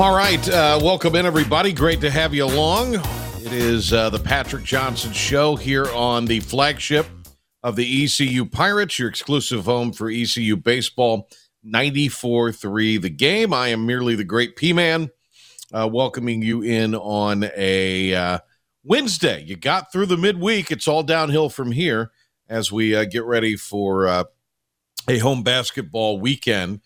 All right, uh, welcome in, everybody. Great to have you along. It is uh, the Patrick Johnson Show here on the flagship of the ECU Pirates, your exclusive home for ECU baseball. 94-3 the game. I am merely the great P-Man, uh, welcoming you in on a uh, Wednesday. You got through the midweek. It's all downhill from here as we uh, get ready for uh, a home basketball weekend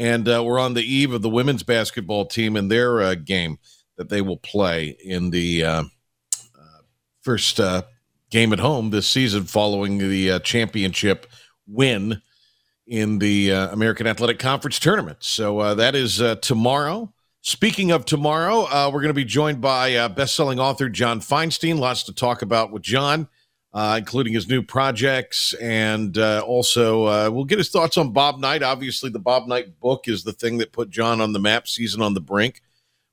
and uh, we're on the eve of the women's basketball team and their uh, game that they will play in the uh, uh first uh, game at home this season following the uh, championship win in the American Athletic Conference tournament. So that is tomorrow. Speaking of tomorrow, we're going to be joined by best-selling author John Feinstein. Lots to talk about with John uh, including his new projects. And uh, also, uh, we'll get his thoughts on Bob Knight. Obviously, the Bob Knight book is the thing that put John on the map, Season on the Brink,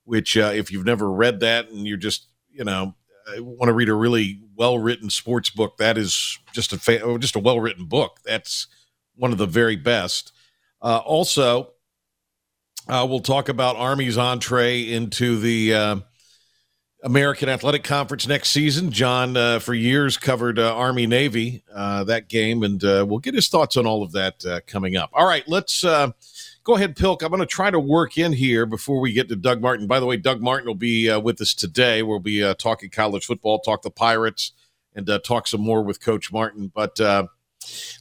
which, uh, if you've never read that and you're just, you know, uh, want to read a really well written sports book, that is just a, fa- oh, just a well written book. That's one of the very best. Uh, also, we'll talk about Army's entree into the American Athletic Conference next season. John, uh, for years, covered uh, Army Navy uh, that game, and uh, we'll get his thoughts on all of that uh, coming up. All right, let's uh, go ahead, Pilk. I'm going to try to work in here before we get to Doug Martin. By the way, Doug Martin will be with us today. We'll be talking college football, talk the Pirates, and talk some more with Coach Martin. But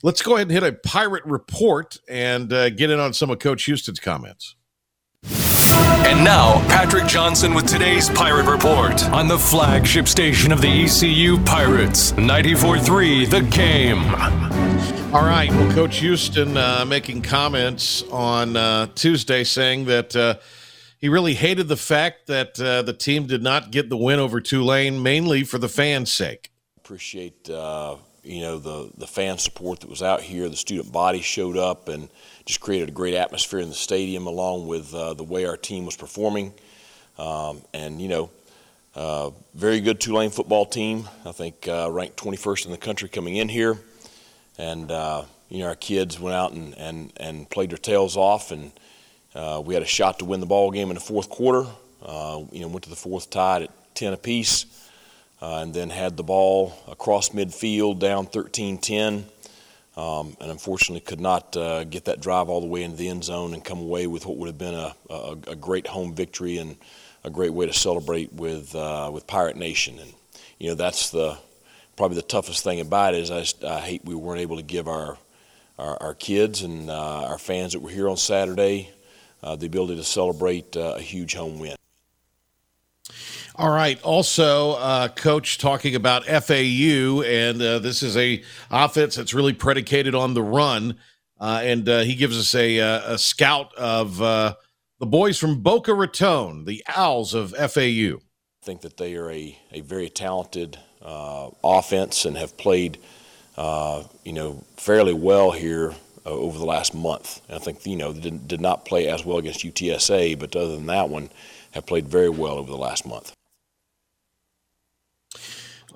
let's go ahead and hit a Pirate report and get in on some of Coach Houston's comments. And now, Patrick Johnson with today's Pirate Report on the flagship station of the ECU Pirates, 94.3 The Game. All right. Well, Coach Houston uh, making comments on uh, Tuesday saying that uh, he really hated the fact that uh, the team did not get the win over Tulane, mainly for the fans' sake. Appreciate uh, you know the the fan support that was out here. The student body showed up and just created a great atmosphere in the stadium, along with uh, the way our team was performing. Um, and you know, uh, very good Tulane football team. I think uh, ranked 21st in the country coming in here, and uh, you know our kids went out and and and played their tails off, and uh, we had a shot to win the ball game in the fourth quarter. Uh, you know, went to the fourth tied at 10 apiece and then had the ball across midfield down 13 10. Um, and unfortunately could not uh, get that drive all the way into the end zone and come away with what would have been a, a, a great home victory and a great way to celebrate with uh, with Pirate Nation. And you know that's the probably the toughest thing about it is I, just, I hate we weren't able to give our our, our kids and uh, our fans that were here on Saturday uh, the ability to celebrate uh, a huge home win. All right. Also, uh, coach talking about FAU, and uh, this is a offense that's really predicated on the run. Uh, and uh, he gives us a, uh, a scout of uh, the boys from Boca Raton, the Owls of FAU. I think that they are a, a very talented offense and have played, you know, fairly well here over the last month. And I think you know did, did not play as well against UTSA, but other than that one, have played very well over the last month.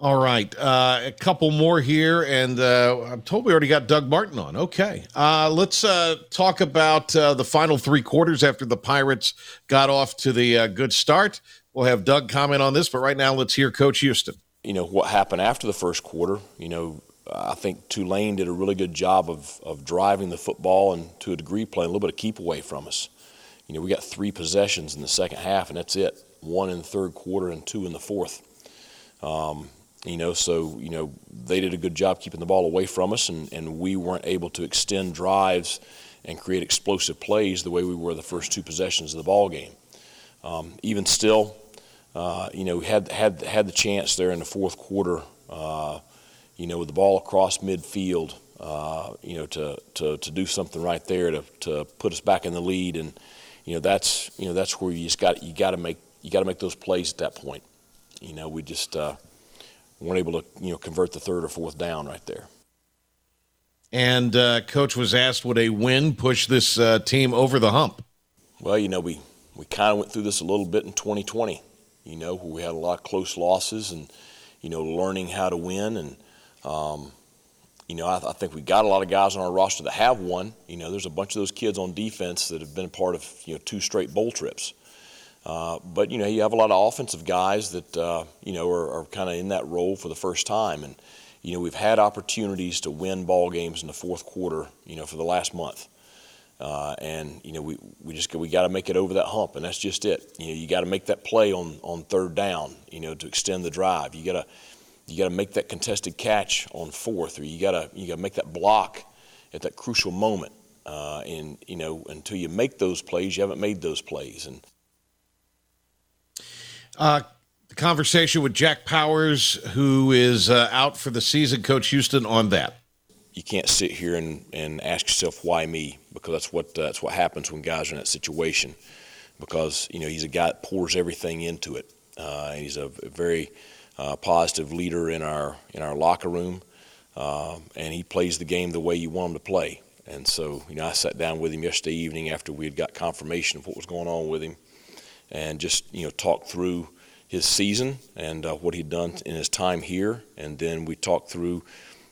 All right, uh, a couple more here, and uh, I'm told we already got Doug Martin on. Okay, uh, let's uh, talk about uh, the final three quarters after the Pirates got off to the uh, good start. We'll have Doug comment on this, but right now let's hear Coach Houston. You know what happened after the first quarter. You know, I think Tulane did a really good job of of driving the football and to a degree playing a little bit of keep away from us. You know, we got three possessions in the second half, and that's it. One in the third quarter and two in the fourth. Um, you know, so you know they did a good job keeping the ball away from us, and, and we weren't able to extend drives and create explosive plays the way we were the first two possessions of the ball game. Um, even still, uh, you know, had had had the chance there in the fourth quarter. Uh, you know, with the ball across midfield, uh, you know, to, to, to do something right there to, to put us back in the lead, and you know that's you know that's where you just got you got to make you got to make those plays at that point. You know, we just uh, weren't able to you know convert the third or fourth down right there. And uh, coach was asked, would a win push this uh, team over the hump? Well, you know, we we kind of went through this a little bit in 2020. You know, we had a lot of close losses and you know learning how to win and. Um, you know, I, I, think we got a lot of guys on our roster that have won. You know, there's a bunch of those kids on defense that have been a part of you know two straight bowl trips. Uh, but you know, you have a lot of offensive guys that uh, you know are, are kind of in that role for the first time, and you know we've had opportunities to win ball games in the fourth quarter. You know, for the last month. Uh, and you know we, we just we got to make it over that hump, and that's just it. You know you got to make that play on on third down. You know to extend the drive. You got to you got to make that contested catch on fourth, or you got to you got to make that block at that crucial moment. Uh, and you know, until you make those plays, you haven't made those plays. And uh, the conversation with Jack Powers, who is uh, out for the season, Coach Houston, on that. You can't sit here and, and ask yourself why me, because that's what uh, that's what happens when guys are in that situation. Because you know he's a guy that pours everything into it, uh, and he's a very uh, positive leader in our in our locker room, uh, and he plays the game the way you want him to play. And so, you know, I sat down with him yesterday evening after we had got confirmation of what was going on with him, and just you know talked through his season and uh, what he'd done in his time here, and then we talked through,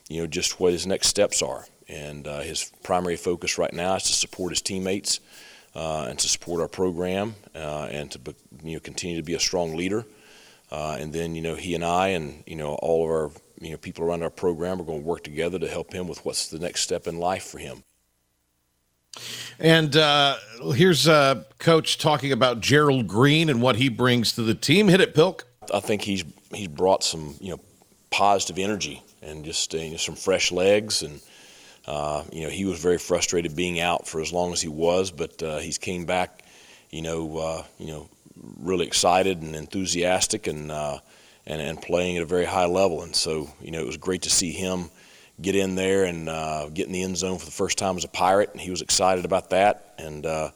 you know, just what his next steps are. And uh, his primary focus right now is to support his teammates uh, and to support our program uh, and to you know continue to be a strong leader. Uh, and then, you know, he and I and, you know, all of our, you know, people around our program are going to work together to help him with what's the next step in life for him. And uh, here's uh, Coach talking about Gerald Green and what he brings to the team. Hit it, Pilk. I think he's he's brought some you know positive energy and just uh, you know, some fresh legs and uh, you know he was very frustrated being out for as long as he was, but uh, he's came back you know uh, you know really excited and enthusiastic and, uh, and and playing at a very high level. And so, you know, it was great to see him get in there and uh, get in the end zone for the first time as a Pirate, and he was excited about that. And uh,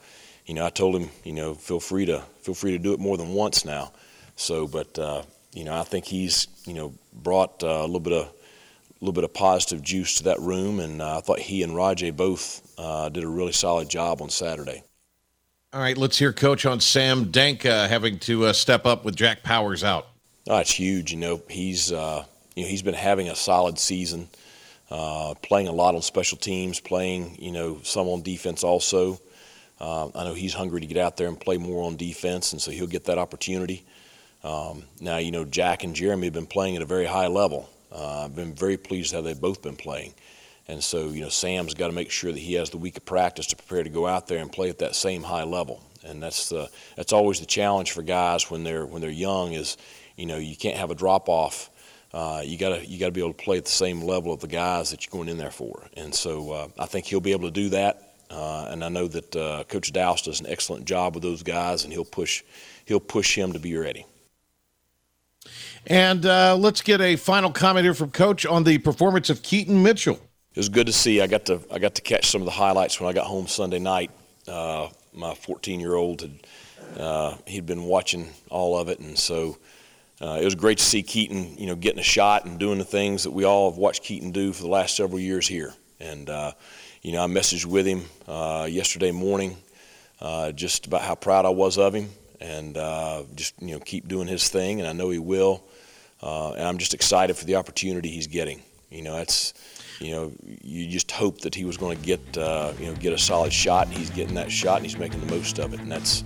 you know, I told him, you know, feel free to feel free to do it more than once now. So, but uh, you know, I think he's you know brought uh, a little bit of a little bit of positive juice to that room, and uh, I thought he and Rahjai both uh, did a really solid job on Saturday. All right, let's hear Coach on Sam Danka having to uh, step up with Jack Powers out. Oh, it's huge. You know, he's uh, you know he's been having a solid season, uh, playing a lot on special teams, playing you know some on defense also. Uh, I know he's hungry to get out there and play more on defense, and so he'll get that opportunity. Um, now, you know, Jack and Jeremy have been playing at a very high level. Uh, I've been very pleased how they've both been playing. And so, you know, Sam's got to make sure that he has the week of practice to prepare to go out there and play at that same high level. And that's the that's always the challenge for guys when they're when they're young is, you know, you can't have a drop off. Uh, you gotta you gotta be able to play at the same level of the guys that you're going in there for. And so uh, I think he'll be able to do that. Uh, and I know that uh, Coach Douse does an excellent job with those guys, and he'll push he'll push him to be ready. And uh, let's get a final comment here from Coach on the performance of Keaton Mitchell it was good to see. I got to I got to catch some of the highlights when I got home Sunday night. Uh, my 14 year old had uh, he'd been watching all of it, and so uh, it was great to see Keaton, you know, getting a shot and doing the things that we all have watched Keaton do for the last several years here. And uh, you know, I messaged with him uh, yesterday morning uh, just about how proud I was of him, and just you know keep doing his thing, and I know he will. and I'm just excited for the opportunity he's getting. You know, that's you know, you just hope that he was going to get, uh, you know, get a solid shot, and he's getting that shot, and he's making the most of it, and that's,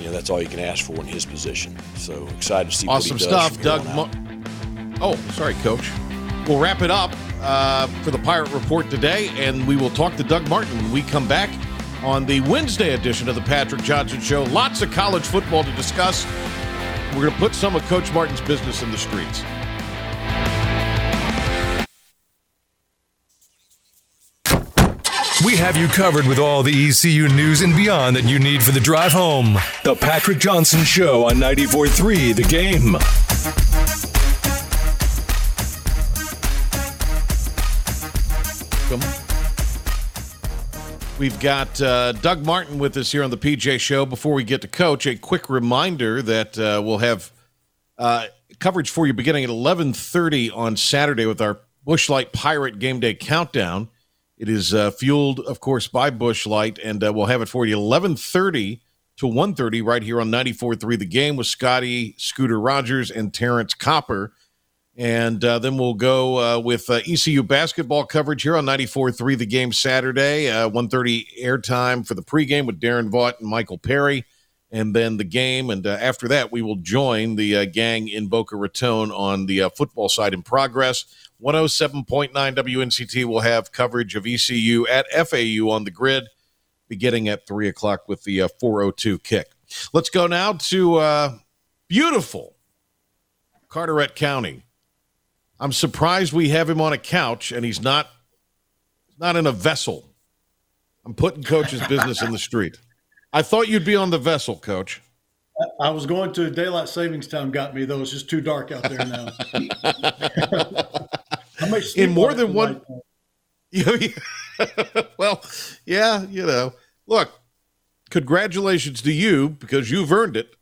you know, that's all you can ask for in his position. So excited to see. What he does. Awesome stuff, Doug. Mo- oh, sorry, Coach. We'll wrap it up uh, for the Pirate Report today, and we will talk to Doug Martin when we come back on the Wednesday edition of the Patrick Johnson Show. Lots of college football to discuss. We're going to put some of Coach Martin's business in the streets. We have you covered with all the ECU news and beyond that you need for the drive home. The Patrick Johnson Show on 94.3 The Game. We've got uh, Doug Martin with us here on the PJ Show. Before we get to Coach, a quick reminder that uh, we'll have uh, coverage for you beginning at 11:30 on Saturday with our Busch Light Pirate Game Day Countdown. It is uh, fueled, of course, by Busch Light, and uh, we'll have it for you 11:30 to 1:30 right here on 94.3 The Game with Scotty Scooter Rogers and Terrance Copper. And uh, then we'll go uh, with uh, ECU basketball coverage here on 94.3 the game Saturday, uh, 1.30 airtime for the pregame with Darren Vaught and Michael Perry. And then the game. And uh, after that, we will join the uh, gang in Boca Raton on the uh, football side in progress. 107.9 WNCT will have coverage of ECU at FAU on the grid beginning at 3 o'clock with the 402 kick. Let's go now to beautiful Carteret County I'm surprised we have him on a couch and he's not not in a vessel. I'm putting coach's business in the street. I thought you'd be on the vessel, coach. I was going to daylight savings time got me though. It's just too dark out there now. in more than one well, yeah, you know. Look, congratulations to you because you've earned it.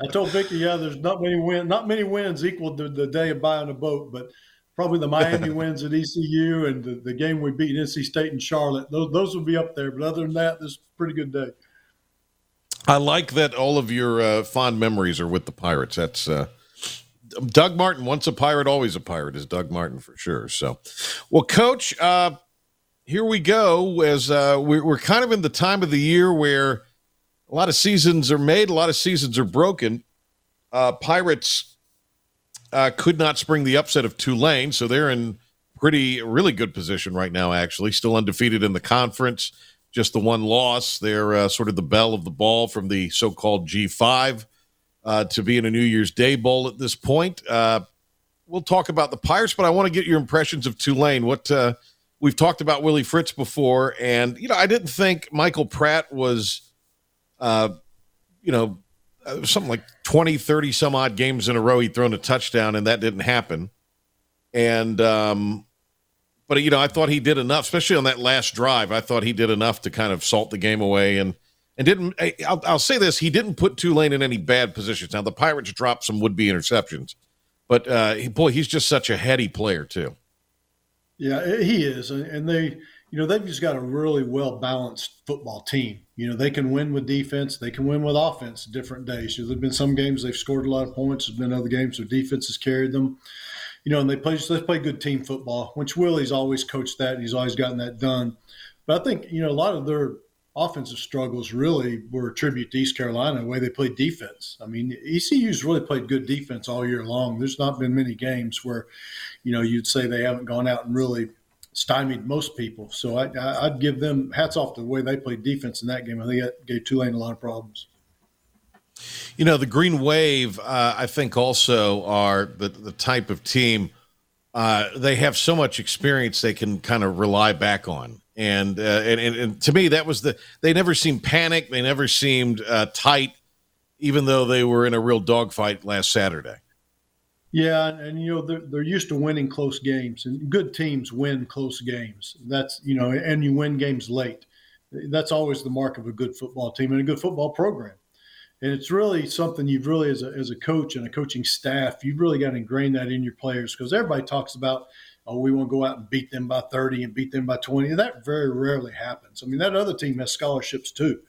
I told Vicky, yeah, there's not many win, not many wins equal to the day of buying a boat, but probably the Miami wins at ECU and the, the, game we beat NC State and Charlotte. Those those will be up there. But other than that, this is a pretty good day. I like that all of your uh, fond memories are with the Pirates. That's uh, Doug Martin. Once a pirate, always a pirate is Doug Martin for sure. So, well, Coach, uh, here we go. As uh, we're, we're kind of in the time of the year where a lot of seasons are made, a lot of seasons are broken. Uh, Pirates uh, could not spring the upset of Tulane, so they're in pretty, really good position right now, actually. Still undefeated in the conference, just the one loss. They're uh, sort of the belle of the ball from the so called G5 uh, to be in a New Year's Day Bowl at this point. Uh, we'll talk about the Pirates, but I want to get your impressions of Tulane. What uh, we've talked about Willie Fritz before, and, you know, I didn't think Michael Pratt was uh, you know, uh, something like 20, 30 some odd games in a row he'd thrown a touchdown, and that didn't happen. And, um, but, you know, I thought he did enough, especially on that last drive. I thought he did enough to kind of salt the game away and, and didn't, I'll, I'll say this, he didn't put Tulane in any bad positions. Now, the Pirates dropped some would be interceptions, but, uh, he, boy, he's just such a heady player, too. Yeah, he is. And they, you know, they've just got a really well balanced football team. You know, they can win with defense, they can win with offense different days. There's been some games they've scored a lot of points, there's been other games where defense has carried them. You know, and they play they play good team football, which Willie's always coached that. He's always gotten that done. But I think, you know, a lot of their offensive struggles really were a tribute to East Carolina, the way they played defense. I mean, ECU's really played good defense all year long. There's not been many games where, you know, you'd say they haven't gone out and really – stymied most people. So I, would give them hats off to the way they played defense in that game. I think that gave Tulane a lot of problems. You know, the Green Wave, uh, I think, also are the, the type of team. Uh, they have so much experience they can kind of rely back on. And, uh, and, and, and to me, that was the they never seemed panicked. They never seemed uh, tight, even though they were in a real dogfight last Saturday. Yeah, and, and, you know they're, they're used to winning close games, and good teams win close games. That's you know, and you win games late. That's always the mark of a good football team and a good football program. And it's really something you've really, as a, as a coach and a coaching staff, you've really got to ingrain that in your players because everybody talks about, oh, we want to go out and beat them by 30 and beat them by 20. And That very rarely happens. I mean, that other team has scholarships too.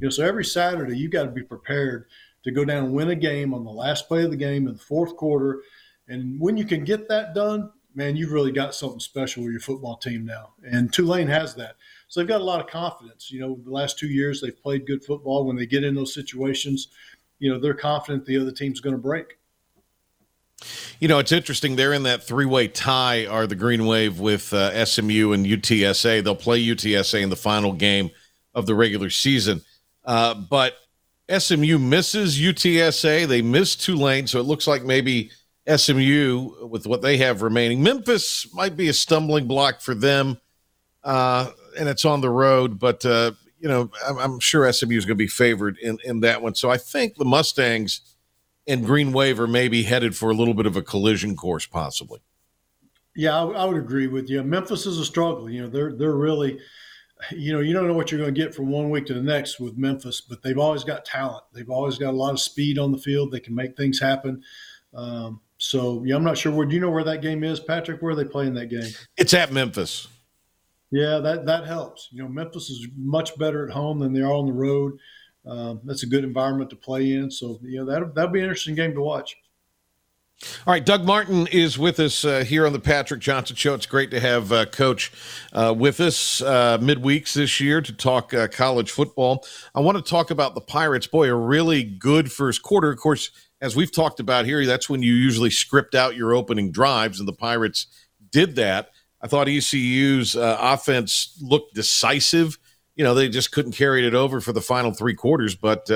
You know, so every Saturday you've got to be prepared to go down and win a game on the last play of the game in the fourth quarter. And when you can get that done, man, you've really got something special with your football team now. And Tulane has that. So they've got a lot of confidence. You know, the last two years they've played good football. When they get in those situations, you know, they're confident the other team's going to break. You know, it's interesting. They're in that three way tie, are the Green Wave with uh, SMU and UTSA. They'll play UTSA in the final game of the regular season. Uh, but SMU misses UTSA. They miss Tulane, so it looks like maybe SMU, with what they have remaining, Memphis might be a stumbling block for them, uh, and it's on the road. But uh, you know, I'm, I'm sure SMU is going to be favored in in that one. So I think the Mustangs and Green Wave are maybe headed for a little bit of a collision course, possibly. Yeah, I, I, would agree with you. Memphis is a struggle. You know, they're they're really, you know, you don't know what you're going to get from one week to the next with Memphis, but they've always got talent. They've always got a lot of speed on the field. They can make things happen. Um, so yeah, I'm not sure where. Do you know where that game is, Patrick? Where are they playing that game? It's at Memphis. Yeah, that that helps. You know, Memphis is much better at home than they are on the road. Um, that's a good environment to play in. So you know that that'll be an interesting game to watch. All right, Doug Martin is with us uh, here on the Patrick Johnson Show. It's great to have uh, Coach uh, with us uh, midweeks this year to talk uh, college football. I want to talk about the Pirates. Boy, a really good first quarter. Of course, as we've talked about here, that's when you usually script out your opening drives, and the Pirates did that. I thought ECU's uh, offense looked decisive. You know, they just couldn't carry it over for the final three quarters, but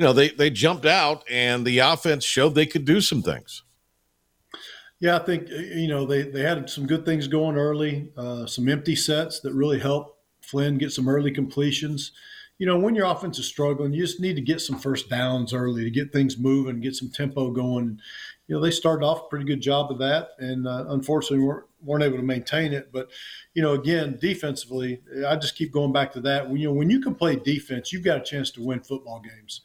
you know, they they jumped out and the offense showed they could do some things. Yeah, I think you know they they had some good things going early, uh, some empty sets that really helped Flinn get some early completions. You know, when your offense is struggling, you just need to get some first downs early to get things moving, get some tempo going. You know, they started off a pretty good job of that, and uh, unfortunately weren't weren't able to maintain it. But you know, again, defensively, I just keep going back to that. When you know, when you can play defense, you've got a chance to win football games.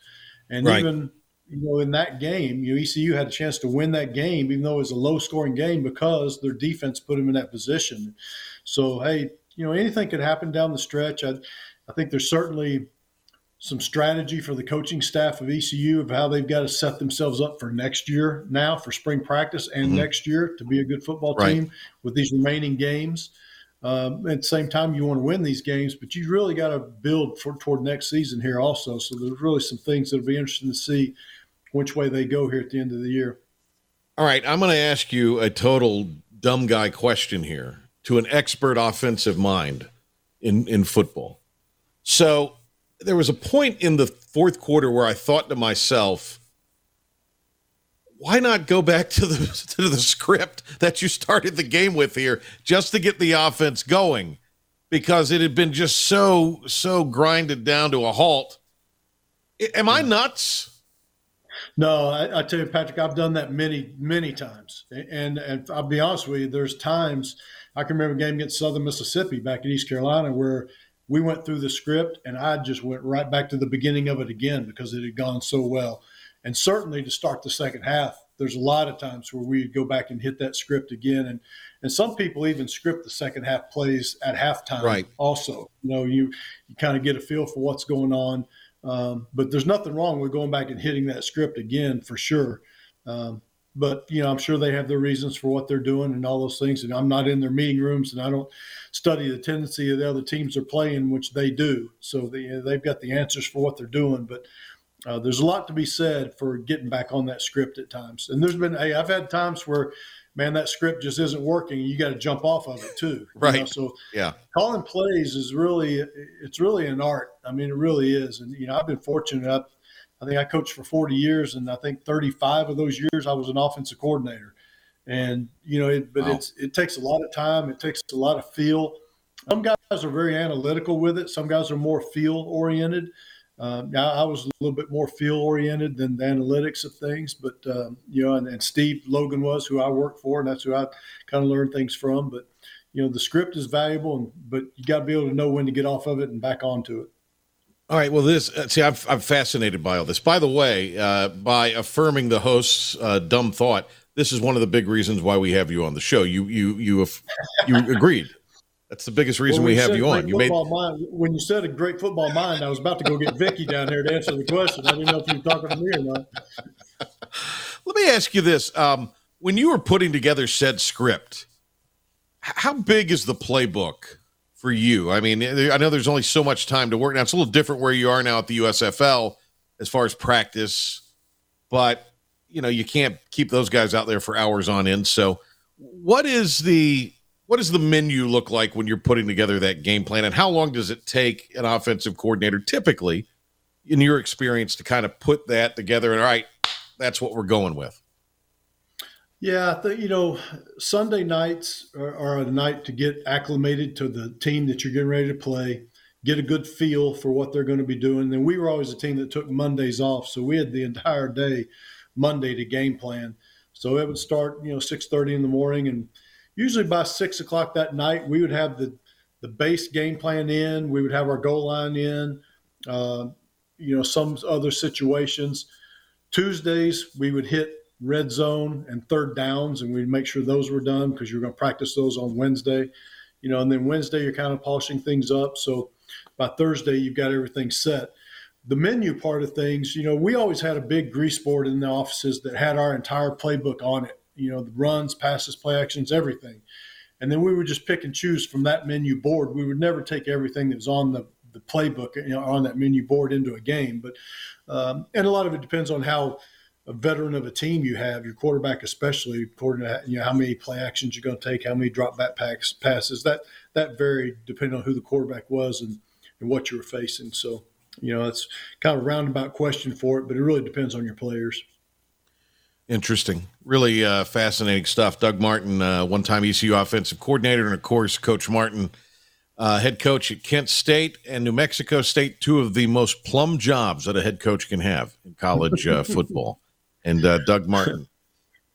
And right. even you know in that game, you know, ECU had a chance to win that game, even though it was a low scoring game because their defense put them in that position. So hey, you know anything could happen down the stretch. I, I think there's certainly some strategy for the coaching staff of ECU of how they've got to set themselves up for next year now for spring practice and mm-hmm. next year to be a good football team with these remaining games. Um, at the same time, you want to win these games, but you really got to build for, toward next season here also. So there's really some things that'll be interesting to see which way they go here at the end of the year. All right, I'm going to ask you a total dumb guy question here to an expert offensive mind in in football. So there was a point in the fourth quarter where I thought to myself why not go back to the to the script that you started the game with here just to get the offense going? Because it had been just so so grinded down to a halt. Am i nuts? No I, I, tell you patrick i've done that many many times. And and i'll be honest with you there's times i can remember a game against southern mississippi back in east carolina where we went through the script and i just went right back to the beginning of it again because it had gone so well and certainly to start the second half, there's a lot of times where we go back and hit that script again. And and some people even script the second half plays at halftime. Right. Also, you know, you you kind of get a feel for what's going on. Um, but there's nothing wrong with going back and hitting that script again for sure. Um, but you know, I'm sure they have their reasons for what they're doing and all those things. And I'm not in their meeting rooms, and I don't study the tendency of the other teams are playing, which they do. So they, they've got the answers for what they're doing. But uh, there's a lot to be said for getting back on that script at times. And there's been, hey, I've had times where, man, that script just isn't working. You got to jump off of it too. Right. Know? So yeah, calling plays is really, it's really an art. I mean, it really is. And you know, I've been fortunate. I've, I think I coached for 40 years, and I think 35 of those years I was an offensive coordinator. And you know, it, but wow. it's it takes a lot of time. It takes a lot of feel. Some guys are very analytical with it. Some guys are more feel oriented. Um, I, I, was a little bit more field oriented than the analytics of things, but um, you know, and, and, Steve Logan was who I worked for, and that's who I kind of learned things from. But you know, the script is valuable, and, but you got to be able to know when to get off of it and back onto it. All right. Well, this uh, see, I'm, I'm fascinated by all this. By the way, uh, by affirming the host's uh, dumb thought, this is one of the big reasons why we have you on the show. You you you have you agreed. That's the biggest reason well, we have you on. You made mind, when you said a great football mind, I was about to go get Vicky down here to answer the question. I didn't know if you were talking to me or not. Let me ask you this: um, When you were putting together said script, how big is the playbook for you? I mean, I know there's only so much time to work now. It's a little different where you are now at the USFL as far as practice, but you know you can't keep those guys out there for hours on end. So, what is the what does the menu look like when you're putting together that game plan? And how long does it take an offensive coordinator typically in your experience to kind of put that together and all right that's what we're going with yeah you know sunday nights are, are, a night to get acclimated to the team that you're getting ready to play get a good feel for what they're going to be doing. And we were always a team that took mondays off so we had the entire day monday to game plan. So it would start you know 6.30 in the morning and usually by six o'clock that night, we would have the the base game plan in. We would have our goal line in. Uh, you know, some other situations. Tuesdays we would hit red zone and third downs, and we'd make sure those were done because you're going to practice those on Wednesday. You know, and then Wednesday you're kind of polishing things up. So by Thursday you've got everything set. The menu part of things, you know, we always had a big grease board in the offices that had our entire playbook on it. You know, the runs, passes, play actions, everything. And then we would just pick and choose from that menu board. We would never take everything that was on the the playbook you know, on that menu board into a game. But um, and a lot of it depends on how a veteran of a team you have, your quarterback especially, according to you know how many play actions you're going to take, how many drop back packs, passes. That that varied depending on who the quarterback was and, and what you were facing. So you know it's kind of a roundabout question for it, but it really depends on your players. Interesting, really uh, fascinating stuff. Doug Martin, uh, one-time ECU offensive coordinator, and of course, Coach Martin uh, head coach at Kent State and New Mexico State, two of the most plum jobs that a head coach can have in college uh, football. And uh, Doug Martin,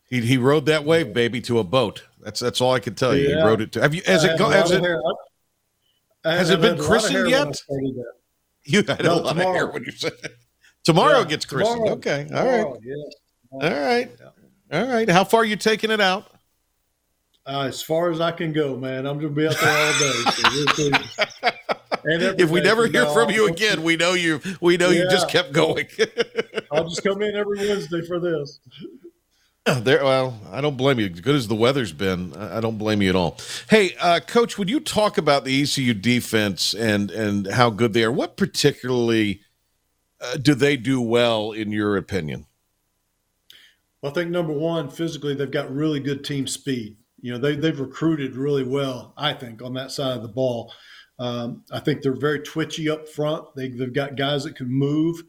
he he rode that wave, baby, to a boat. That's that's all I can tell you. Yeah. He rode it to. Have you? Has it? Go, has it? Has it been christened yet? You had no, a lot tomorrow. of hair when you said it. Tomorrow yeah, gets christened. Tomorrow. Okay. All right. Yes. All right. All right. How far are you taking it out? Uh, as far as I can go, man. I'm going to be out there all day. So if we never hear from you again, we know you. We know yeah. you just kept going. I'll just come in every Wednesday for this. There, well, I don't blame you. As good as the weather's been, I don't blame you at all. Hey, uh, Coach, would you talk about the ECU defense and and how good they are? What particularly uh, do they do well, in your opinion? Well, I think number one, physically, they've got really good team speed. You know they, they've recruited really well i think on that side of the ball. Um, i think they're very twitchy up front. They, they've got guys that can move.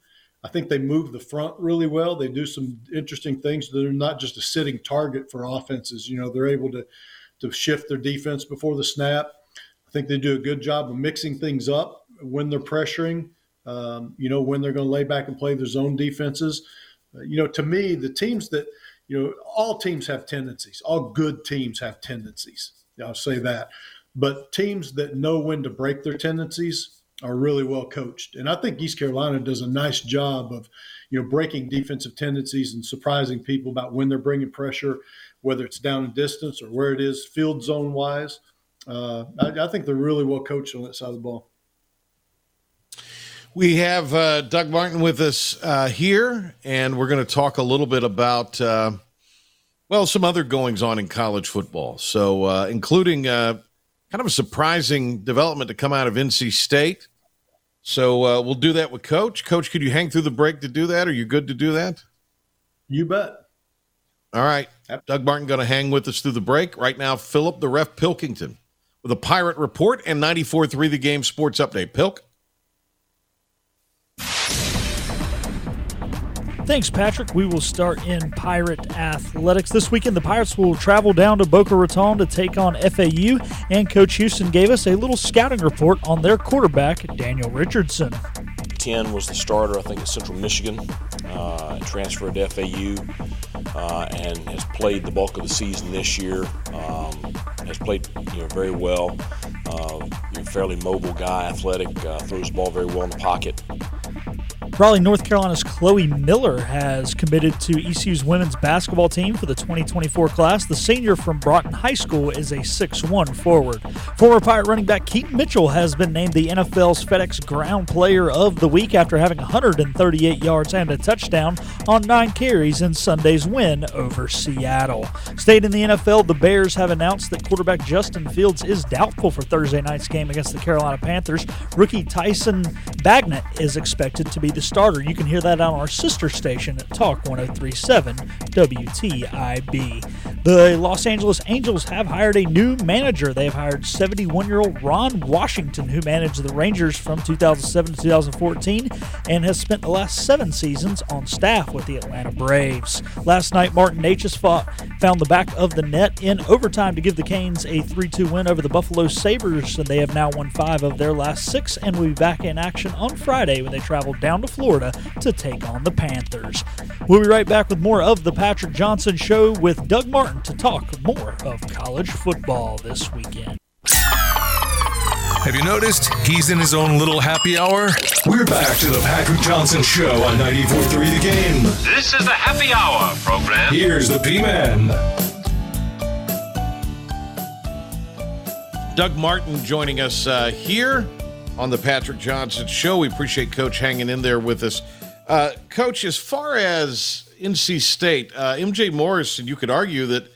I think they move the front really well. They do some interesting things. They're not just a sitting target for offenses. You know they're able to to shift their defense before the snap. I think they do a good job of mixing things up when they're pressuring um, you know when they're going to lay back and play their zone defenses you know to me the teams that you know, all teams have tendencies. All good teams have tendencies. I'll say that. But teams that know when to break their tendencies are really well coached. And I think East Carolina does a nice job of, you know, breaking defensive tendencies and surprising people about when they're bringing pressure, whether it's down in distance or where it is field zone wise. Uh, I, I think they're really well coached on that side of the ball. We have uh, Doug Martin with us uh, here, and we're going to talk a little bit about, uh, well, some other goings on in college football. So, uh, including uh, kind of a surprising development to come out of NC State. So, uh, we'll do that with Coach. Coach, could you hang through the break to do that? Are you good to do that? You bet. All right. Doug Martin going to hang with us through the break. Right now, Philip the Ref Pilkington with a Pirate Report and 94 3 The Game Sports Update. Pilk. Thanks, Patrick. We will start in Pirate Athletics. This weekend, the Pirates will travel down to Boca Raton to take on FAU, and Coach Houston gave us a little scouting report on their quarterback, Daniel Richardson. 10 was the starter, I think, at Central Michigan, uh, transferred to FAU, uh, and has played the bulk of the season this year. Um, has played you know, very well. Uh, fairly mobile guy, athletic, uh, throws the ball very well in the pocket. Raleigh, North Carolina's Chloe Miller has committed to ECU's women's basketball team for the 2024 class. The senior from Broughton High School is a 6'1 forward. Former Pirate running back Keaton Mitchell has been named the NFL's FedEx Ground Player of the Week after having 138 yards and a touchdown on nine carries in Sunday's win over Seattle. Stayed in the NFL, the Bears have announced that quarterback Justin Fields is doubtful for Thursday night's game against the Carolina Panthers. Rookie Tyson Bagent is expected to be the starter. You can hear that on our sister station at Talk 1037 WTIB. The Los Angeles Angels have hired a new manager. They have hired 71 year old Ron Washington, who managed the Rangers from 2007 to 2014 and has spent the last seven seasons on staff with the Atlanta Braves. Last night, Martin Necas fought, found the back of the net in overtime to give the Canes a 3 2 win over the Buffalo Sabres, and they have now won five of their last six and will be back in action on Friday when they travel down to Florida Florida to take on the Panthers. We'll be right back with more of the Patrick Johnson Show with Doug Martin to talk more of college football this weekend. Have you noticed he's in his own little happy hour? We're back to the Patrick Johnson Show on 94.3 The Game. This is the happy hour program. Here's the P-Man. Doug Martin joining us uh, here on the Patrick Johnson Show. We appreciate Coach hanging in there with us. Uh, Coach, as far as NC State, uh, MJ Morris, you could argue that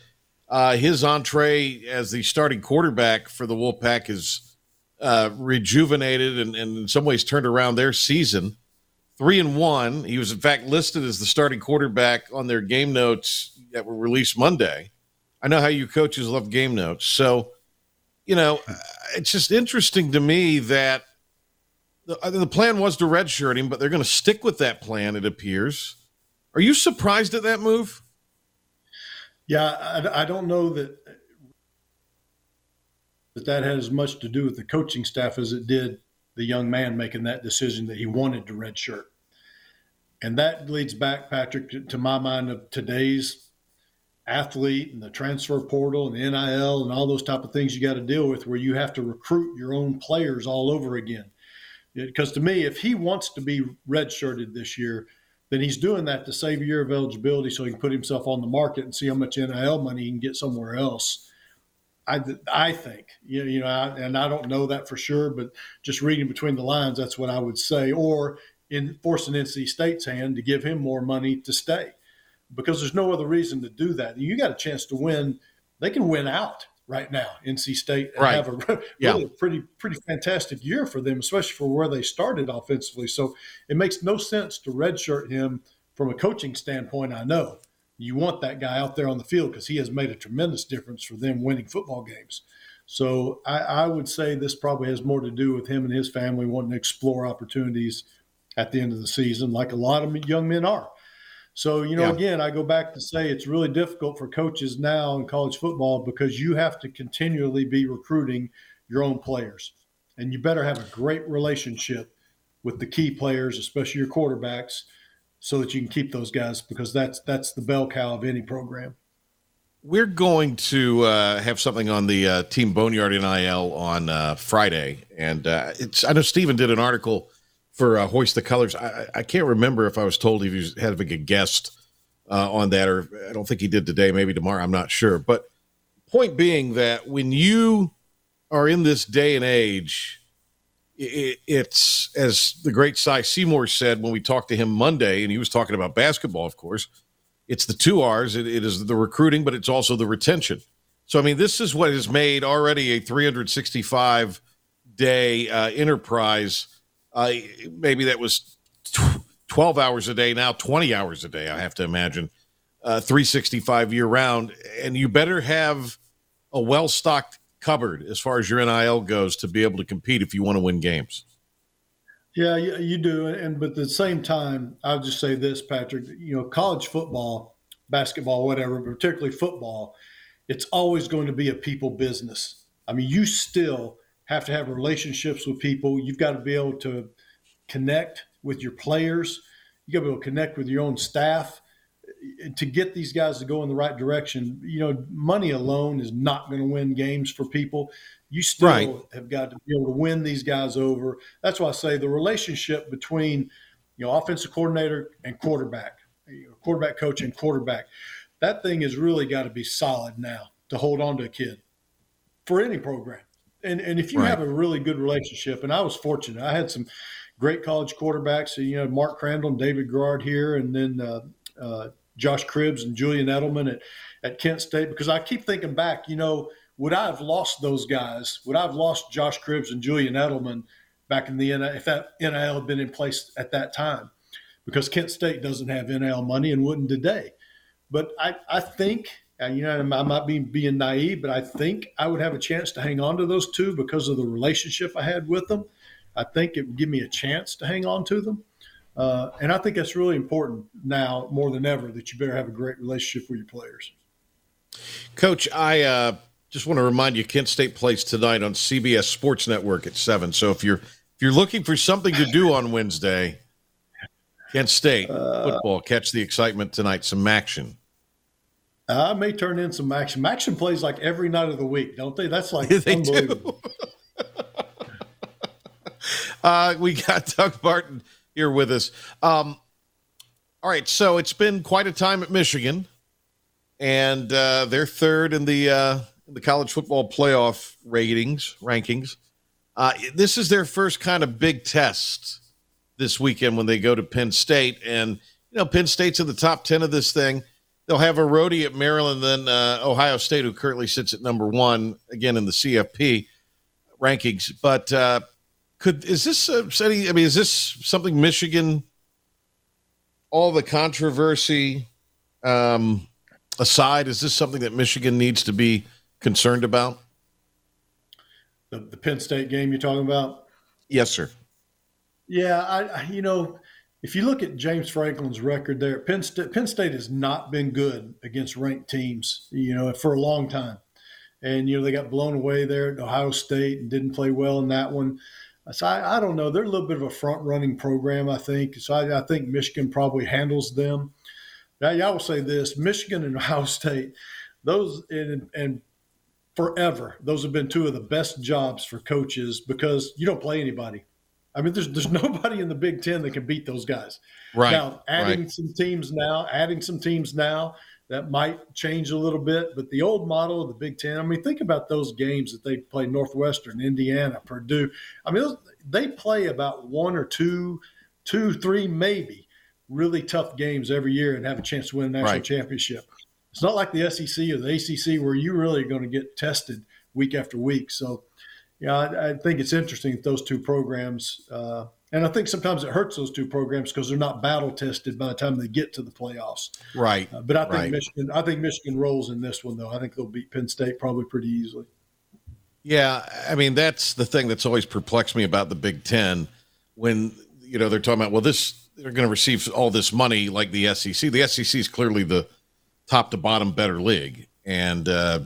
uh, his entree as the starting quarterback for the Wolfpack is uh, rejuvenated and, and, in some ways turned around their season. Three and one. He was in fact listed as the starting quarterback on their game notes that were released Monday. I know how you coaches love game notes, so you know it's just interesting to me that the, the plan was to redshirt him, but they're going to stick with that plan. It appears. Are you surprised at that move? Yeah, I, I don't know that that that had as much to do with the coaching staff as it did the young man making that decision that he wanted to redshirt. And that leads back, Patrick, to, to my mind of today's athlete and the transfer portal and the NIL and all those type of things you got to deal with where you have to recruit your own players all over again. Because to me, if he wants to be redshirted this year, then he's doing that to save a year of eligibility so he can put himself on the market and see how much NIL money he can get somewhere else I, I think you know, you know and I don't know that for sure, but just reading between the lines, that's what I would say. Or in forcing NC State's hand to give him more money to stay, because there's no other reason to do that. You got a chance to win; they can win out right now. NC State right. have a really yeah. pretty pretty fantastic year for them, especially for where they started offensively. So it makes no sense to redshirt him from a coaching standpoint. I know you want that guy out there on the field because he has made a tremendous difference for them winning football games. So I, I, would say this probably has more to do with him and his family wanting to explore opportunities at the end of the season, like a lot of young men are. So, you know, yeah. again, I go back to say it's really difficult for coaches now in college football because you have to continually be recruiting your own players. And you better have a great relationship with the key players, especially your quarterbacks, so that you can keep those guys because that's that's the bell cow of any program. We're going to uh, have something on the uh, Team Boneyard NIL on uh, Friday, and uh, it's. I know Stephen did an article for uh, Hoist the Colors. I, I, can't remember if I was told he was having a guest uh, on that, or I don't think he did today. Maybe tomorrow. I'm not sure. But point being that when you are in this day and age it, it's as the great Cy Seymour said when we talked to him Monday, and he was talking about basketball, of course. It's the two R's. it, it is the recruiting, but it's also the retention. So, I mean, this is what has made already a 365 day uh, enterprise. Uh, maybe that was 12 hours a day, now 20 hours a day, I have to imagine, uh, 365 year round. And you better have a well stocked cupboard as far as your NIL goes to be able to compete if you want to win games. Yeah, you do. And but at the same time, I'll just say this, Patrick. You know, college football, basketball, whatever, particularly football, it's always going to be a people business. I mean, you still have to have relationships with people. You've got to be able to connect with your players. You got to be able to connect with your own staff to get these guys to go in the right direction, you know, money alone is not going to win games for people. You still right. have got to be able to win these guys over. That's why I say the relationship between, you know, offensive coordinator and quarterback, quarterback coach and quarterback, that thing has really got to be solid now to hold on to a kid for any program. And and if you right. have a really good relationship, and I was fortunate, I had some great college quarterbacks. You know, Mark Crandell and David Garrard here, and then uh, uh, Josh Cribbs and Julian Edelman at, at Kent State because I keep thinking back, you know, would I have lost those guys? Would I have lost Josh Cribbs and Julian Edelman back in the NIL if that NIL had been in place at that time? Because Kent State doesn't have NIL money and wouldn't today. But I, I think, you know, I might be being naive, but I think I would have a chance to hang on to those two because of the relationship I had with them. I think it would give me a chance to hang on to them. Uh, and I think that's really important now more than ever that you better have a great relationship with your players. Coach, I uh, just want to remind you, Kent State plays tonight on CBS Sports Network at seven. So if you're if you're looking for something to do on Wednesday, Kent State uh, football, catch the excitement tonight. Some action. I may turn in some action. Action plays like every night of the week, don't they? That's like they unbelievable. uh, we got Doug Martin here with us. Um, all right, so it's been quite a time at Michigan, and uh, they're third in the uh, the college football playoff ratings rankings. Uh, this is their first kind of big test this weekend when they go to Penn State, and you know Penn State's in the top ten of this thing. They'll have a roadie at Maryland, then uh, Ohio State, who currently sits at number one again in the CFP rankings. But uh, could is this uh, I mean, is this something Michigan? All the controversy um, aside, is this something that Michigan needs to be concerned about? The, the Penn State game you're talking about? Yes, sir. Yeah, I you know if you look at James Franklin's record there, Penn State, Penn State has not been good against ranked teams, you know, for a long time. And, you know, they got blown away there at Ohio State and didn't play well in that one. So I, I don't know. They're a little bit of a front running program, I think. So I, I think Michigan probably handles them. Now, I will say this Michigan and Ohio State, those, and, and forever, those have been two of the best jobs for coaches because you don't play anybody. I mean, there's there's nobody in the Big Ten that can beat those guys. Right. Now, adding right. some teams now, adding some teams now, that might change a little bit. But the old model of the Big Ten, I mean, think about those games that they play Northwestern, Indiana, Purdue. I mean, those, they play about one or two, two, three, maybe really tough games every year and have a chance to win a national Right. championship. It's not like the SEC or the ACC where you really are going to get tested week after week. So, yeah, I, I think it's interesting that those two programs, uh, and I think sometimes it hurts those two programs because they're not battle tested by the time they get to the playoffs. Right. Uh, but I think Right. Michigan, I think Michigan rolls in this one though. I think they'll beat Penn State probably pretty easily. Yeah, I mean that's the thing that's always perplexed me about the Big Ten when you know they're talking about well this they're going to receive all this money like the SEC. The SEC is clearly the top to bottom better league, and uh,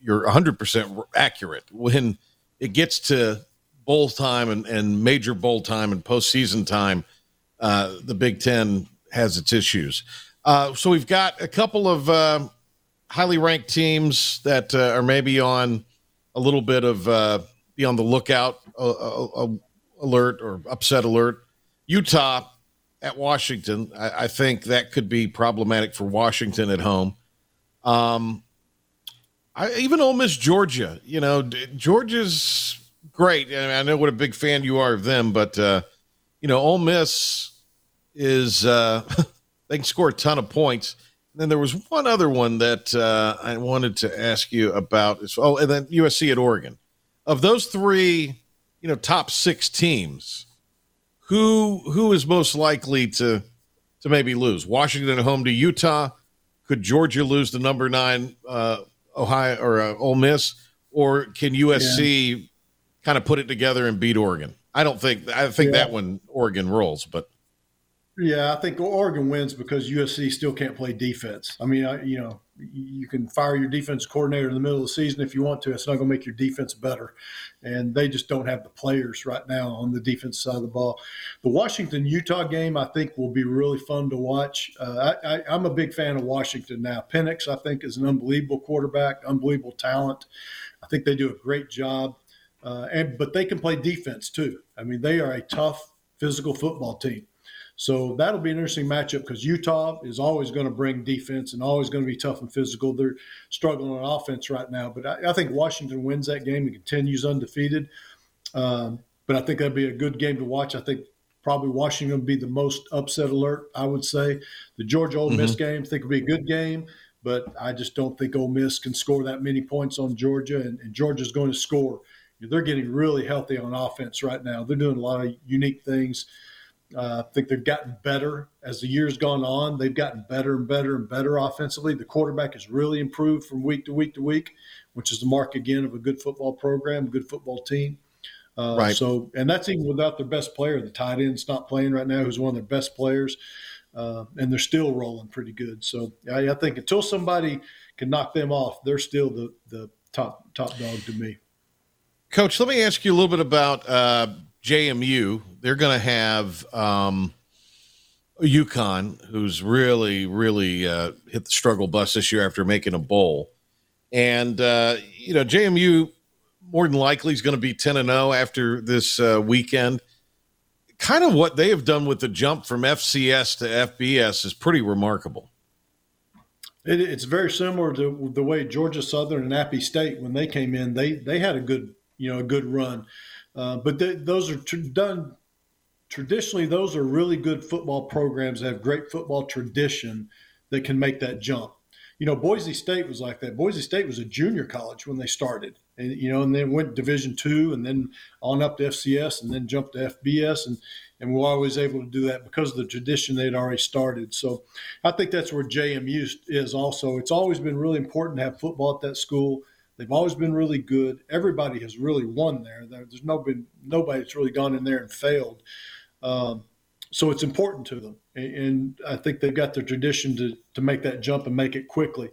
you're 100 percent accurate when it gets to bowl time and, and major bowl time and postseason time. Uh, the Big Ten has its issues. Uh, so we've got a couple of uh, highly ranked teams that uh, are maybe on a little bit of uh, be on the lookout uh, alert or upset alert. Utah at Washington, I, I think that could be problematic for Washington at home. Um, I, even Ole Miss, Georgia. You know, Georgia's great. I, mean, I know what a big fan you are of them, but uh, you know, Ole Miss is uh, they can score a ton of points. And then there was one other one that uh, I wanted to ask you about. Oh, and then USC at Oregon. Of those three, you know, top six teams, who who is most likely to to maybe lose? Washington at home to Utah. Could Georgia lose the number nine uh, Ohio or uh, Ole Miss, or can USC kind of put it together and beat Oregon? I don't think. I think Yeah. that one Oregon rolls, but Yeah, I think Oregon wins because USC still can't play defense. I mean, I, you know, you can fire your defense coordinator in the middle of the season if you want to. It's not going to make your defense better, and they just don't have the players right now on the defense side of the ball. The Washington Utah game, I think, will be really fun to watch. Uh, I, I'm a big fan of Washington now. Penix, I think, is an unbelievable quarterback, unbelievable talent. I think they do a great job, uh, and but they can play defense too. I mean, they are a tough physical football team. So that'll be an interesting matchup because Utah is always going to bring defense and always going to be tough and physical. They're struggling on offense right now, but I, I think Washington wins that game and continues undefeated. Um, but I think that'd be a good game to watch. I think probably Washington would be the most upset alert. I would say the Georgia Ole Miss game. I think would be a good game, but I just don't think Ole Miss can score that many points on Georgia, and, and Georgia's going to score. They're getting really healthy on offense right now. They're doing a lot of unique things. Uh, I think they've gotten better as the years gone on. They've gotten better and better and better offensively. The quarterback has really improved from week to week to week, which is the mark again of a good football program, a good football team. Uh, Right. So, and that's even without their best player. The tight end's not playing right now, who's one of their best players, uh, and they're still rolling pretty good. So, I, I think until somebody can knock them off, they're still the the top top dog to me. Coach, let me ask you a little bit about uh, JMU. They're going to have um, UConn, who's really, really uh, hit the struggle bus this year after making a bowl. And, uh, you know, JMU more than likely is going to be 10 and 0 after this uh, weekend. Kind of what they have done with the jump from FCS to FBS is pretty remarkable. It, it's very similar to the way Georgia Southern and Appy State, when they came in, they they had a good you know a good run, uh, but they, those are tr- done traditionally. Those are really good football programs that have great football tradition that can make that jump. You know, Boise State was like that. Boise State was a junior college when they started, and you know, and then went Division two, and then on up to FCS, and then jumped to FBS, and and we're always able to do that because of the tradition they'd already started. So I think that's where JMU is also. It's always been really important to have football at that school. They've always been really good. Everybody has really won there. There's no been nobody that's really gone in there and failed. Um, so it's important to them, and I think they've got the tradition to to make that jump and make it quickly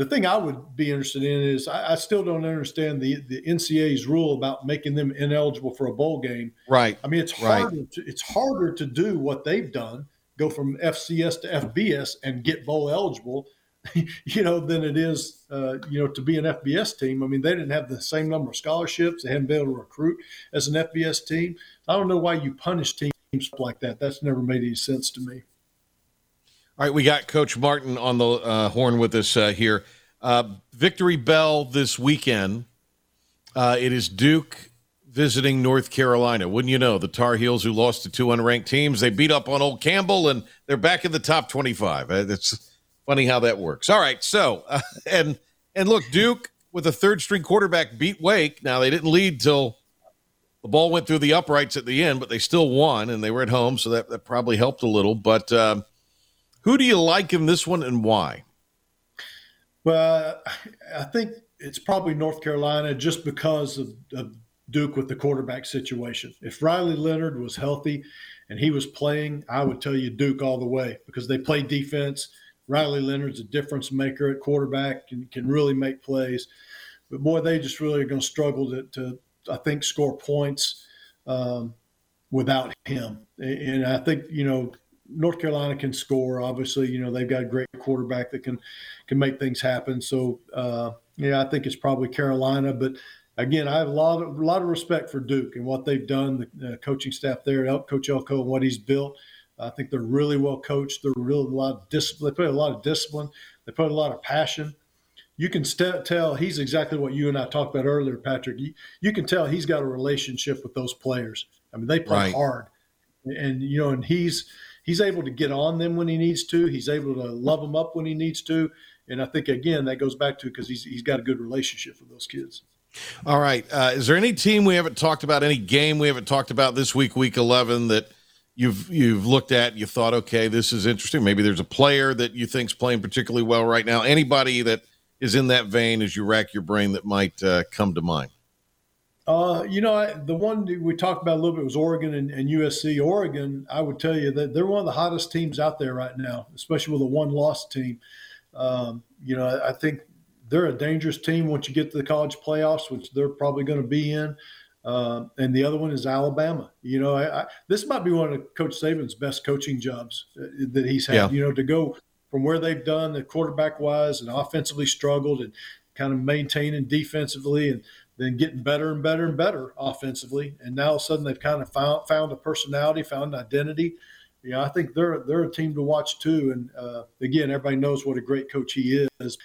the thing I would be interested in is I, I, still don't understand the the NCAA's rule about making them ineligible for a bowl game. Right. I mean, it's harder. Right. To, it's harder to do what they've done, go from FCS to FBS and get bowl eligible, you know, than it is, uh, you know, to be an FBS team. I mean, they didn't have the same number of scholarships. They hadn't been able to recruit as an FBS team. I don't know why you punish teams like that. That's never made any sense to me. All right, we got Coach Martin on the uh, horn with us uh, here. Uh, Victory Bell this weekend. Uh, it is Duke visiting North Carolina. Wouldn't you know, the Tar Heels who lost to two unranked teams, they beat up on Old Campbell, and they're back in the top twenty-five. Uh, it's funny how that works. All right, so uh, and and look, Duke with a third-string quarterback beat Wake. Now they didn't lead till the ball went through the uprights at the end, but they still won, and they were at home, so that, that probably helped a little. But um, who do you like in this one and why? Well, I think it's probably North Carolina just because of, of, Duke with the quarterback situation. If Riley Leonard was healthy and he was playing, I would tell you Duke all the way because they play defense. Riley Leonard's a difference maker at quarterback and can really make plays. But boy, they just really are going to struggle to, to I think, score points um, without him. And I think, you know, North Carolina can score. Obviously, you know they've got a great quarterback that can can make things happen. So uh, yeah, I think it's probably Carolina. But again, I have a lot of a lot of respect for Duke and what they've done. The uh, coaching staff there, Coach Elko, and what he's built. I think they're really well coached. They're really a lot of discipline. They put a lot of discipline. They put a lot of passion. You can st- tell he's exactly what you and I talked about earlier, Patrick. You, you can tell he's got a relationship with those players. I mean, they play right. hard, and you know, and he's he's able to get on them when he needs to. He's able to love them up when he needs to. And I think again that goes back to because he's he's got a good relationship with those kids. All right. Uh, is there any team we haven't talked about? Any game we haven't talked about this week, week eleven, that you've you've looked at? You thought, okay, this is interesting. Maybe there's a player that you think's playing particularly well right now. Anybody that is in that vein as you rack your brain that might uh, come to mind? Uh, you know, the one we talked about a little bit was Oregon and, and, USC. Oregon, I would tell you that they're one of the hottest teams out there right now, especially with a one-loss team. Um, you know, I think they're a dangerous team once you get to the college playoffs, which they're probably going to be in. Uh, and the other one is Alabama. You know, I, I, this might be one of Coach Saban's best coaching jobs uh, that he's had. Yeah. You know, to go from where they've done the quarterback wise and offensively struggled and kind of maintaining defensively and then getting better and better and better offensively. And now all of a sudden they've kind of found found a personality, found an identity. You know, I think they're they're a team to watch too. And uh, again, everybody knows what a great coach he is.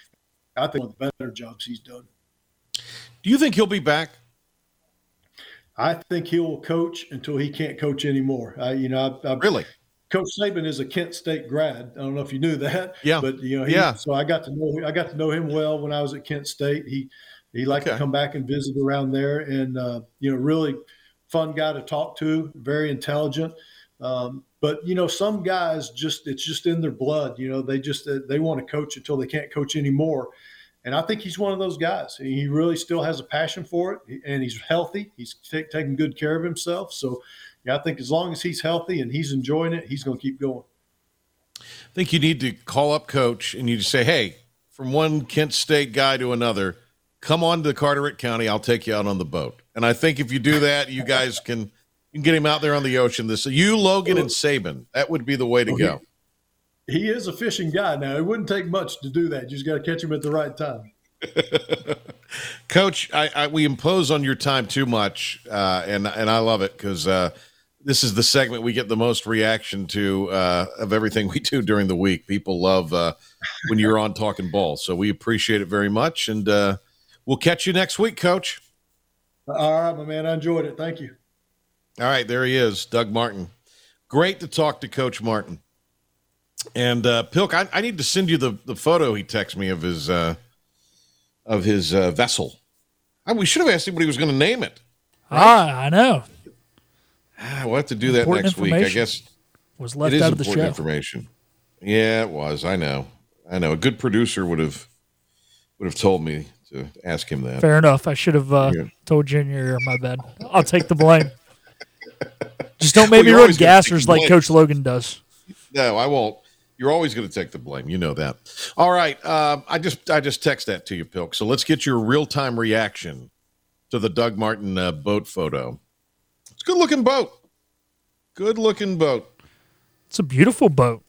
I think one of the better jobs he's done. Do you think he'll be back? I think he will coach until he can't coach anymore. I, you know, I, I, really. Coach Saban is a Kent State grad. I don't know if you knew that. Yeah. But you know, he, yeah. So I got to know I got to know him well when I was at Kent State. He he liked okay. to come back and visit around there, and uh, you know, really fun guy to talk to, very intelligent. Um, but you know, some guys just it's just in their blood. You know, they just they want to coach until they can't coach anymore. And I think he's one of those guys. He really still has a passion for it, and he's healthy. He's t- taking good care of himself. So, yeah, I think as long as he's healthy and he's enjoying it, he's going to keep going. I think you need to call up coach and you just say, "Hey, from one Kent State guy to another, come on to Carteret County. I'll take you out on the boat. And I think if you do that, you guys can, You can get him out there on the ocean. This you, Logan, and Saban. That would be the way to go. He is a fishing guy now. It wouldn't take much to do that. You just got to catch him at the right time. Coach, I, I, we impose on your time too much, uh, and and I love it because uh, this is the segment we get the most reaction to uh, of everything we do during the week. People love uh, when you're on talking ball, so we appreciate it very much, and uh, we'll catch you next week, Coach. All right, my man. I enjoyed it. Thank you. All right, there he is, Doug Martin. Great to talk to Coach Martin. And uh, Pilk, I, I need to send you the, the photo he texted me of his uh, of his uh, vessel. I, we should have asked him what he was going to name it. Ah, I know. Ah, we'll have to do that next week. I guess Was left out of the show. information. Yeah, it was. I know. I know. A good producer would have would have told me to ask him that. Fair enough. I should have uh, Yeah. told you in your ear. My bad. I'll take the blame. Just don't Well, make me you're run always gonna take gassers like. Coach Logan does. No, I won't. You're always going to take the blame. You know that. All right. Um, I just I just text that to you, Pilk. So let's get your real time reaction to the Doug Martin uh, boat photo. It's a good looking boat. Good looking boat. It's a beautiful boat.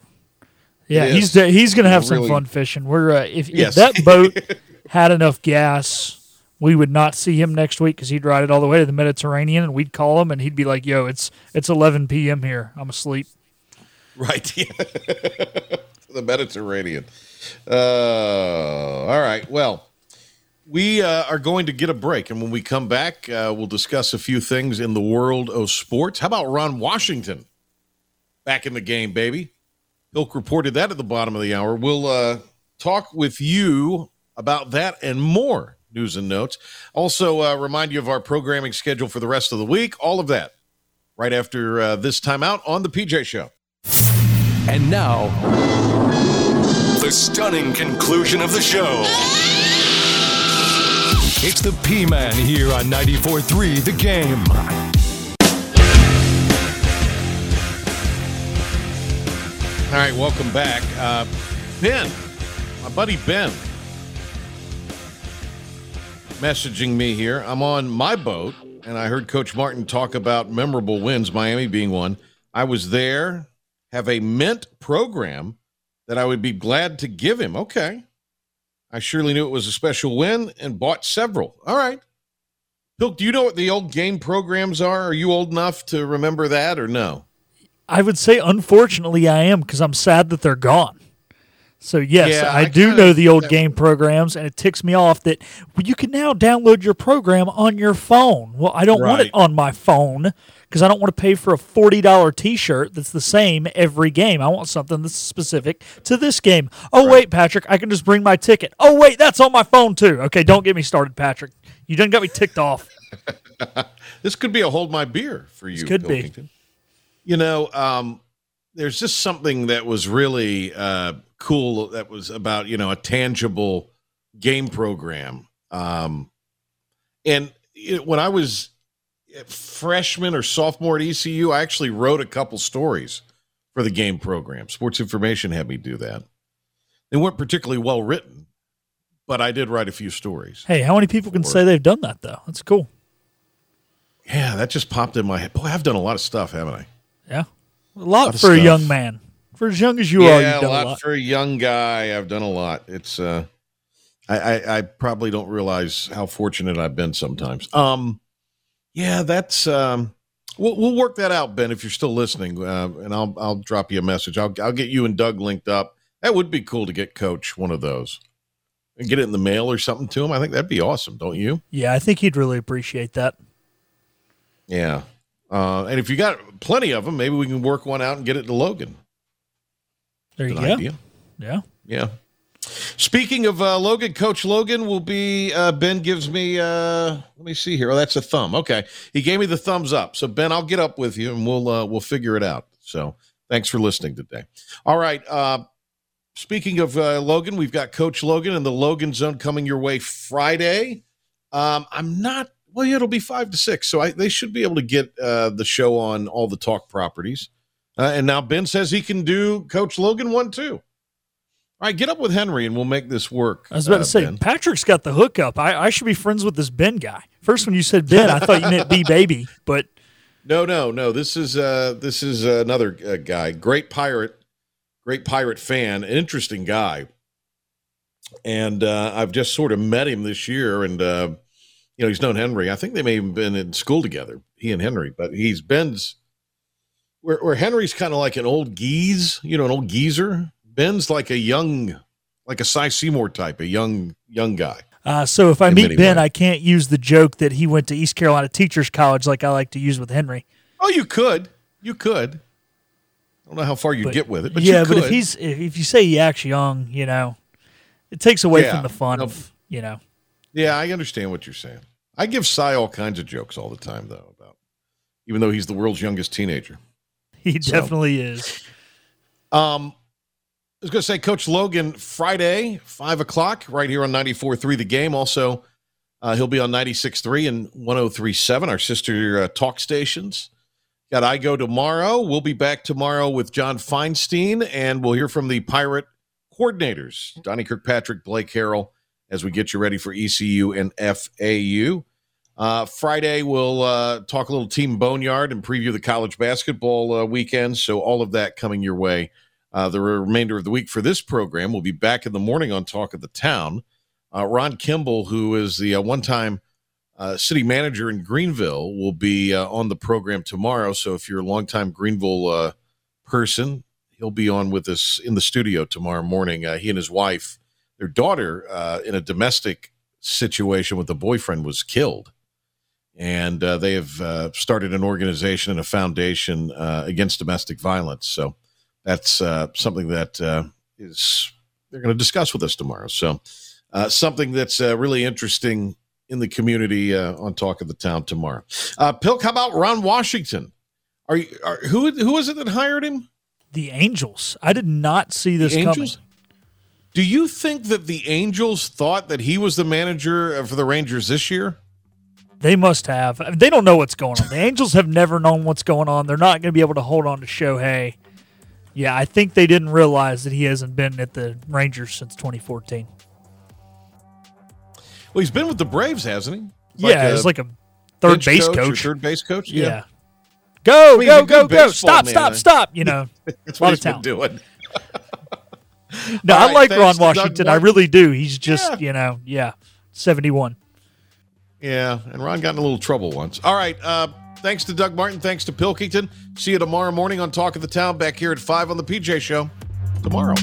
Yeah, he's he's gonna have some fun fishing. We're uh, if, Yes. if that boat had enough gas, we would not see him next week because he'd ride it all the way to the Mediterranean, and we'd call him, and he'd be like, "Yo, it's it's 11 p.m. here. I'm asleep." Right. the Mediterranean. Uh, all right. Well, we uh, are going to get a break. And when we come back, uh, we'll discuss a few things in the world of sports. How about Ron Washington back in the game, baby? Pilk reported that at the bottom of the hour. We'll uh, talk with you about that and more news and notes. Also, uh, remind you of our programming schedule for the rest of the week. All of that right after uh, this timeout on the PJ Show. And now, the stunning conclusion of the show. It's the P Man here on 94.3 The Game. All right, welcome back. Uh, ben, my buddy Ben, messaging me here. I'm on my boat, and I heard Coach Martin talk about memorable wins, Miami being one. I was there, have a mint program that I would be glad to give him. Okay. I surely knew it was a special win and bought several. All right. Bill, do you know what the old game programs are? Are you old enough to remember that or no? I would say, unfortunately, I am because I'm sad that they're gone. So yes, Yeah, I, I do know the old game programs, and it ticks me off that you can now download your program on your phone. Well, I don't want it on my phone because I don't want to pay for a forty dollar T-shirt that's the same every game. I want something that's specific to this game. Oh wait, Patrick, I can just bring my ticket. Oh wait, that's on my phone too. Okay, don't get me started, Patrick. You done got me ticked off. This could be a hold my beer for you. could be. You know, um, there's just something that was really uh, cool that was about you know a tangible game program. Um, and you know, when I was a freshman or sophomore at ECU, I actually wrote a couple stories for the game program. Sports Information had me do that. They weren't particularly well written, but I did write a few stories. Hey, how many people can say they've done that though? That's cool. Yeah, that just popped in my head. Boy, I've done a lot of stuff, haven't I? Yeah, a lot of for a young man. For as young as you are, yeah, you've done a lot, a lot. for a young guy. I've done a lot. It's uh, I, I I probably don't realize how fortunate I've been sometimes. Um, yeah, that's um, we'll we'll work that out, Ben, if you're still listening, uh, and I'll I'll drop you a message. I'll I'll get you and Doug linked up. That would be cool to get Coach one of those and get it in the mail or something to him. I think that'd be awesome, don't you? Yeah, I think he'd really appreciate that. Yeah. Uh, and if you got plenty of them, maybe we can work one out and get it to Logan. There you go. idea. Yeah. Yeah. Speaking of uh, Logan, Coach Logan will be. Uh, ben gives me. Uh, let me see here. Oh, that's a thumb. Okay, he gave me the thumbs up. So Ben, I'll get up with you and we'll uh, we'll figure it out. So thanks for listening today. All right. Uh, speaking of uh, Logan, we've got Coach Logan and the Logan Zone coming your way Friday. Um, I'm not. Well, yeah, it'll be five to six, so I, they should be able to get uh, the show on all the talk properties. Uh, and now Ben says he can do Coach Logan one too. All right, get up with Henry and we'll make this work. I was about uh, to say, Ben. Patrick's got the hookup. I, I should be friends with this Ben guy. First, when you said Ben, I thought you meant B baby, but No, no, no. This is uh, this is another uh, guy. Great pirate, great pirate fan, an interesting guy. And uh, I've just sort of met him this year, and uh, you know he's known Henry. I think they may have been in school together, he and Henry. But he's Ben's where, where Henry's kind of like an old geese, you know, an old geezer. Ben's like a young, like a Cy Seymour type, a young young guy. Uh, so if I meet Ben, ways. I can't use the joke that he went to East Carolina Teachers College like I like to use with Henry. Oh, you could, you could. I don't know how far you'd get with it, but yeah, but if he's if, if you say he acts young, you know, it takes away Yeah. from the fun No. of you know. Yeah, I understand what you're saying. I give Cy all kinds of jokes all the time, though, about even though he's the world's youngest teenager. He So- definitely is. Um, I was going to say, Coach Logan, Friday, 5 o'clock, right here on 94.3 The Game. Also, uh, he'll be on 96.3 and 103.7, our sister uh, talk stations. Got I Go tomorrow. We'll be back tomorrow with John Feinstein, and we'll hear from the Pirate coordinators, Donnie Kirkpatrick, Blake Harrell, as we get you ready for ECU and FAU. Uh, Friday, we'll uh, talk a little Team Boneyard and preview the college basketball uh, weekend. So, all of that coming your way. Uh, the remainder of the week for this program, we'll be back in the morning on Talk of the Town. Uh, Ron Kimble, who is the uh, one time uh, city manager in Greenville, will be uh, on the program tomorrow. So, if you're a longtime Greenville uh, person, he'll be on with us in the studio tomorrow morning. He and his wife, their daughter, in a domestic situation with a boyfriend, was killed and they have started an organization and a foundation against domestic violence. So that's uh, something that uh, is they're going to discuss with us tomorrow. So uh, something that's uh, really interesting in the community uh, on Talk of the Town tomorrow. Uh, Pilk, how about Ron Washington? Are you are, who who is it that hired him? The Angels. I did not see this the coming. Do you think that the Angels thought that he was the manager for the Rangers this year? They must have. They don't know what's going on. The Angels have never known what's going on. They're not going to be able to hold on to Shohei. Yeah, I think they didn't realize that he hasn't been at the Rangers since 2014. Well, he's been with the Braves, hasn't he? yeah, a it's like a third base or coach. third base coach. yeah. Go, mean, go, go, go. Stop, man. stop, stop. You know, that's what he's been doing. No, All I right, like Ron Washington. I really do. He's just, Yeah. you know, yeah, 71. Yeah, and Ron got in a little trouble once. All right. Uh, thanks to Doug Martin. Thanks to Pilkington. See you tomorrow morning on Talk of the Town back here at 5 on the PJ Show. Tomorrow.